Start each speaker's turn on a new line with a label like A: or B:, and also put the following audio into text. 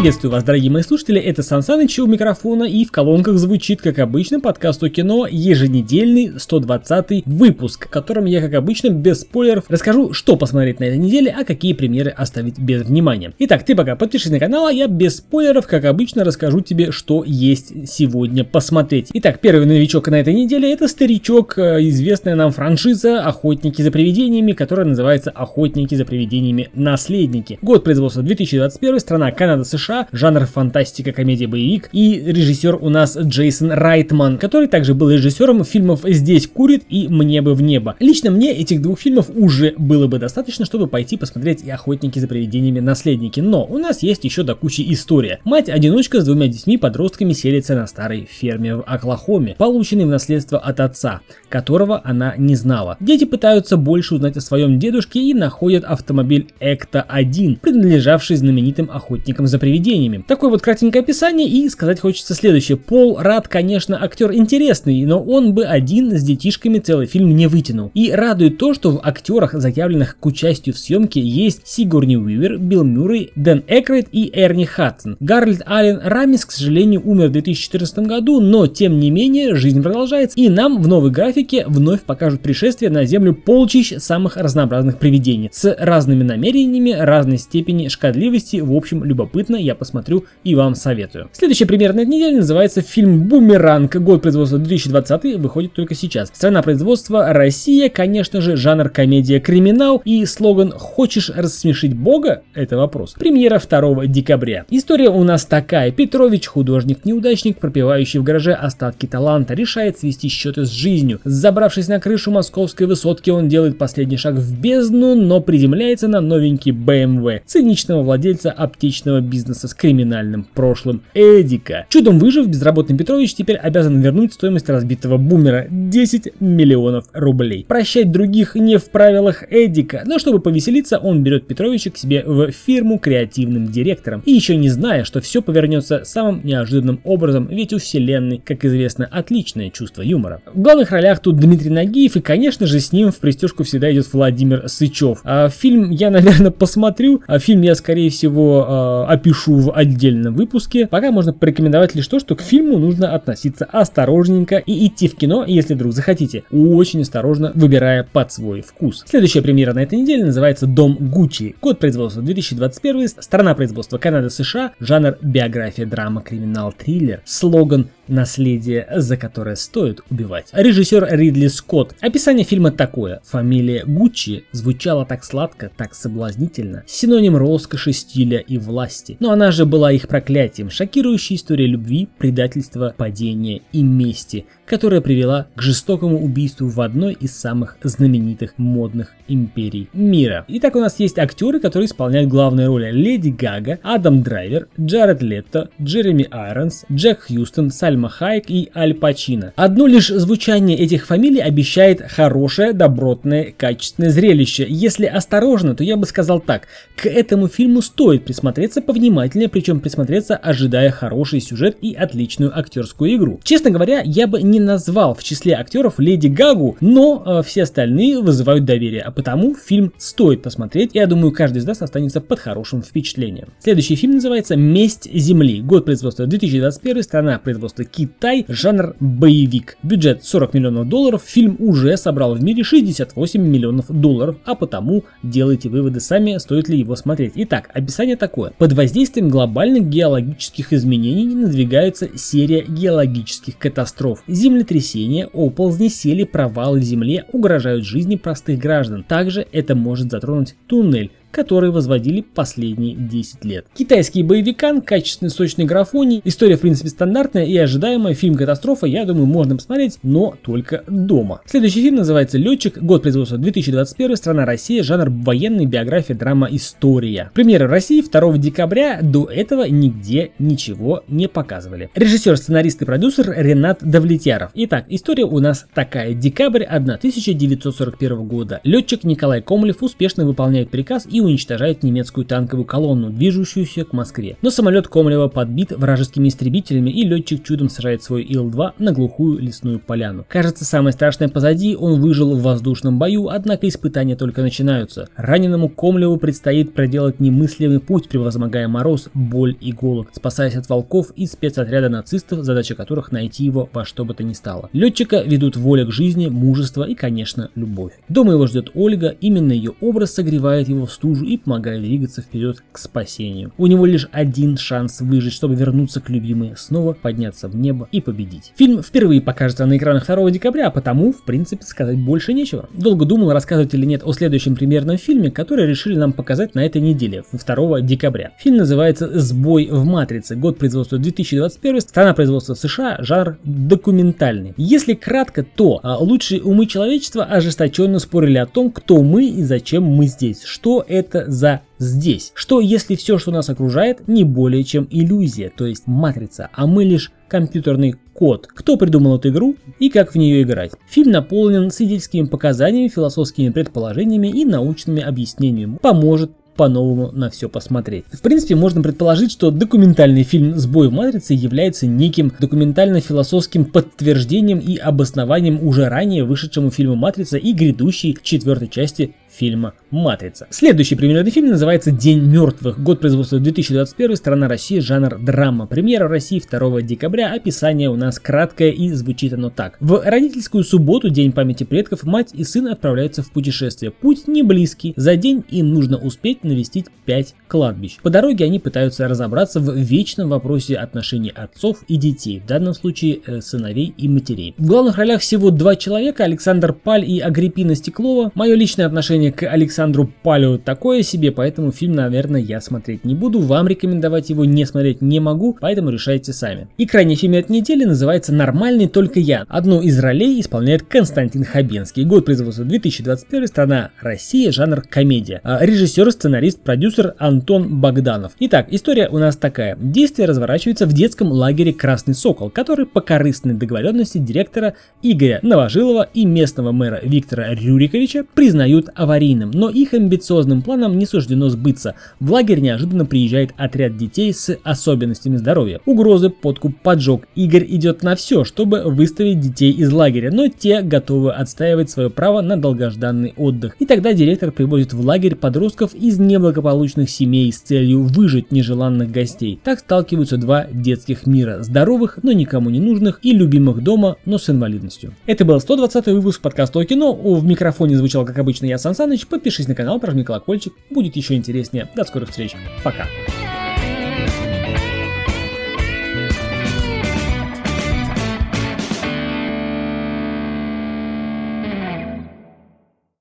A: Приветствую вас, дорогие мои слушатели, это Сан Саныч у микрофона и в колонках звучит, как обычно, подкаст о кино, еженедельный 120 выпуск, в котором я, как обычно, без спойлеров расскажу, что посмотреть на этой неделе, а какие премьеры оставить без внимания. Итак, ты пока подпишись на канал, а я без спойлеров, как обычно, расскажу тебе, что есть сегодня посмотреть. Итак, первый новичок на этой неделе это старичок, э, известная нам франшиза «Охотники за привидениями», которая называется «Охотники за привидениями. Наследники». Год производства 2021, страна Канада, США, США, жанр фантастика, комедия, боевик. И режиссер у нас Джейсон Райтман, который также был режиссером фильмов «Здесь курит» и «Мне бы в небо». Лично мне этих двух фильмов уже было бы достаточно, чтобы пойти посмотреть и «Охотники за привидениями. Наследники». Но у нас есть еще до кучи история. Мать-одиночка с двумя детьми-подростками селится на старой ферме в Оклахоме, полученной в наследство от отца, которого она не знала. Дети пытаются больше узнать о своем дедушке и находят автомобиль Экта-1, принадлежавший знаменитым охотникам за привидениями привидениями. Такое вот кратенькое описание и сказать хочется следующее. Пол Рад, конечно, актер интересный, но он бы один с детишками целый фильм не вытянул. И радует то, что в актерах, заявленных к участию в съемке, есть Сигурни Уивер, Билл Мюррей, Дэн Экрейт и Эрни Хадсон. Гарлет Аллен Рамис, к сожалению, умер в 2014 году, но тем не менее жизнь продолжается, и нам в новой графике вновь покажут пришествие на Землю полчищ самых разнообразных привидений с разными намерениями, разной степени шкодливости, в общем, любопытно, я посмотрю и вам советую. Следующая премьера на неделе называется фильм «Бумеранг». Год производства 2020 выходит только сейчас. Страна производства Россия, конечно же, жанр комедия-криминал и слоган «Хочешь рассмешить Бога?» — это вопрос. Премьера 2 декабря. История у нас такая. Петрович, художник-неудачник, пропивающий в гараже остатки таланта, решает свести счеты с жизнью. Забравшись на крышу московской высотки, он делает последний шаг в бездну, но приземляется на новенький BMW, циничного владельца аптечного бизнеса бизнеса с криминальным прошлым Эдика. Чудом выжив, безработный Петрович теперь обязан вернуть стоимость разбитого бумера 10 миллионов рублей. Прощать других не в правилах Эдика, но чтобы повеселиться, он берет Петровича к себе в фирму креативным директором. И еще не зная, что все повернется самым неожиданным образом, ведь у вселенной, как известно, отличное чувство юмора. В главных ролях тут Дмитрий Нагиев и, конечно же, с ним в пристежку всегда идет Владимир Сычев. А фильм я, наверное, посмотрю, а фильм я, скорее всего, э, опишу опишу в отдельном выпуске. Пока можно порекомендовать лишь то, что к фильму нужно относиться осторожненько и идти в кино, если вдруг захотите, очень осторожно выбирая под свой вкус. Следующая премьера на этой неделе называется «Дом Гуччи». Год производства 2021, страна производства Канада-США, жанр биография, драма, криминал, триллер. Слоган наследие, за которое стоит убивать. Режиссер Ридли Скотт. Описание фильма такое. Фамилия Гуччи звучала так сладко, так соблазнительно. Синоним роскоши, стиля и власти. Но она же была их проклятием. Шокирующая история любви, предательства, падения и мести, которая привела к жестокому убийству в одной из самых знаменитых модных империй мира. Итак, у нас есть актеры, которые исполняют главные роли. Леди Гага, Адам Драйвер, Джаред Летто, Джереми Айронс, Джек Хьюстон, Сальма Хайек и Аль Пачино. Одно лишь звучание этих фамилий обещает хорошее, добротное, качественное зрелище. Если осторожно, то я бы сказал так. К этому фильму стоит присмотреться повнимательнее, причем присмотреться, ожидая хороший сюжет и отличную актерскую игру. Честно говоря, я бы не назвал в числе актеров Леди Гагу, но э, все остальные вызывают доверие, а потому фильм стоит посмотреть, и я думаю, каждый из нас останется под хорошим впечатлением. Следующий фильм называется «Месть Земли». Год производства 2021, страна производства Китай, жанр боевик. Бюджет 40 миллионов долларов, фильм уже собрал в мире 68 миллионов долларов, а потому делайте выводы сами, стоит ли его смотреть. Итак, описание такое. Под воздействием глобальных геологических изменений надвигается серия геологических катастроф. Землетрясения, оползни, сели, провалы в земле угрожают жизни простых граждан. Также это может затронуть туннель, которые возводили последние 10 лет. Китайский боевикан, качественный сочный графоний, история в принципе стандартная и ожидаемая, фильм «Катастрофа», я думаю, можно посмотреть, но только дома. Следующий фильм называется «Летчик», год производства 2021, страна Россия, жанр военный, биография, драма, история. Премьера в России 2 декабря, до этого нигде ничего не показывали. Режиссер, сценарист и продюсер Ренат Давлетьяров. Итак, история у нас такая. Декабрь 1941 года. Летчик Николай Комлев успешно выполняет приказ и уничтожает немецкую танковую колонну, движущуюся к Москве. Но самолет Комлева подбит вражескими истребителями и летчик чудом сажает свой Ил-2 на глухую лесную поляну. Кажется, самое страшное позади, он выжил в воздушном бою, однако испытания только начинаются. Раненому Комлеву предстоит проделать немыслимый путь, превозмогая мороз, боль и голод, спасаясь от волков и спецотряда нацистов, задача которых найти его во что бы то ни стало. Летчика ведут воля к жизни, мужество и, конечно, любовь. Дома его ждет Ольга, именно ее образ согревает его в стужу и помогает двигаться вперед к спасению. У него лишь один шанс выжить, чтобы вернуться к любимой, снова подняться в небо и победить. Фильм впервые покажется на экранах 2 декабря, а потому, в принципе, сказать больше нечего. Долго думал, рассказывать или нет о следующем примерном фильме, который решили нам показать на этой неделе, 2 декабря. Фильм называется «Сбой в матрице», год производства 2021, страна производства США, жанр документальный. Если кратко, то а, лучшие умы человечества ожесточенно спорили о том, кто мы и зачем мы здесь, что это за здесь. Что если все, что нас окружает, не более чем иллюзия, то есть матрица, а мы лишь компьютерный код, кто придумал эту игру и как в нее играть. Фильм наполнен свидетельскими показаниями, философскими предположениями и научными объяснениями. Поможет по-новому на все посмотреть. В принципе, можно предположить, что документальный фильм «Сбой в матрице» является неким документально-философским подтверждением и обоснованием уже ранее вышедшему фильму «Матрица» и грядущей четвертой части фильма «Матрица». Следующий премьерный фильм называется «День мертвых». Год производства 2021, страна России, жанр драма. Премьера в России 2 декабря. Описание у нас краткое и звучит оно так. В родительскую субботу, День памяти предков, мать и сын отправляются в путешествие. Путь не близкий. За день им нужно успеть навестить 5 кладбищ. По дороге они пытаются разобраться в вечном вопросе отношений отцов и детей, в данном случае э, сыновей и матерей. В главных ролях всего два человека, Александр Паль и Агриппина Стеклова. Мое личное отношение к Александру Палю такое себе, поэтому фильм, наверное, я смотреть не буду. Вам рекомендовать его не смотреть не могу, поэтому решайте сами. И крайний фильм этой недели называется «Нормальный только я». Одну из ролей исполняет Константин Хабенский. Год производства 2021, страна Россия, жанр комедия. А режиссер, сценарист, продюсер Антон Богданов. Итак, история у нас такая. Действие разворачивается в детском лагере «Красный Сокол», который по корыстной договоренности директора Игоря Новожилова и местного мэра Виктора Рюриковича признают аварийным, но их амбициозным планам не суждено сбыться. В лагерь неожиданно приезжает отряд детей с особенностями здоровья. Угрозы, подкуп, поджог. Игорь идет на все, чтобы выставить детей из лагеря, но те готовы отстаивать свое право на долгожданный отдых. И тогда директор привозит в лагерь подростков из неблагополучных семей с целью выжить нежеланных гостей. Так сталкиваются два детских мира, здоровых, но никому не нужных, и любимых дома, но с инвалидностью. Это был 120 выпуск подкаста кино. В микрофоне звучал, как обычно, я Сан Саныч. Подпишись на канал, прожми колокольчик, будет еще интереснее. До скорых встреч. Пока.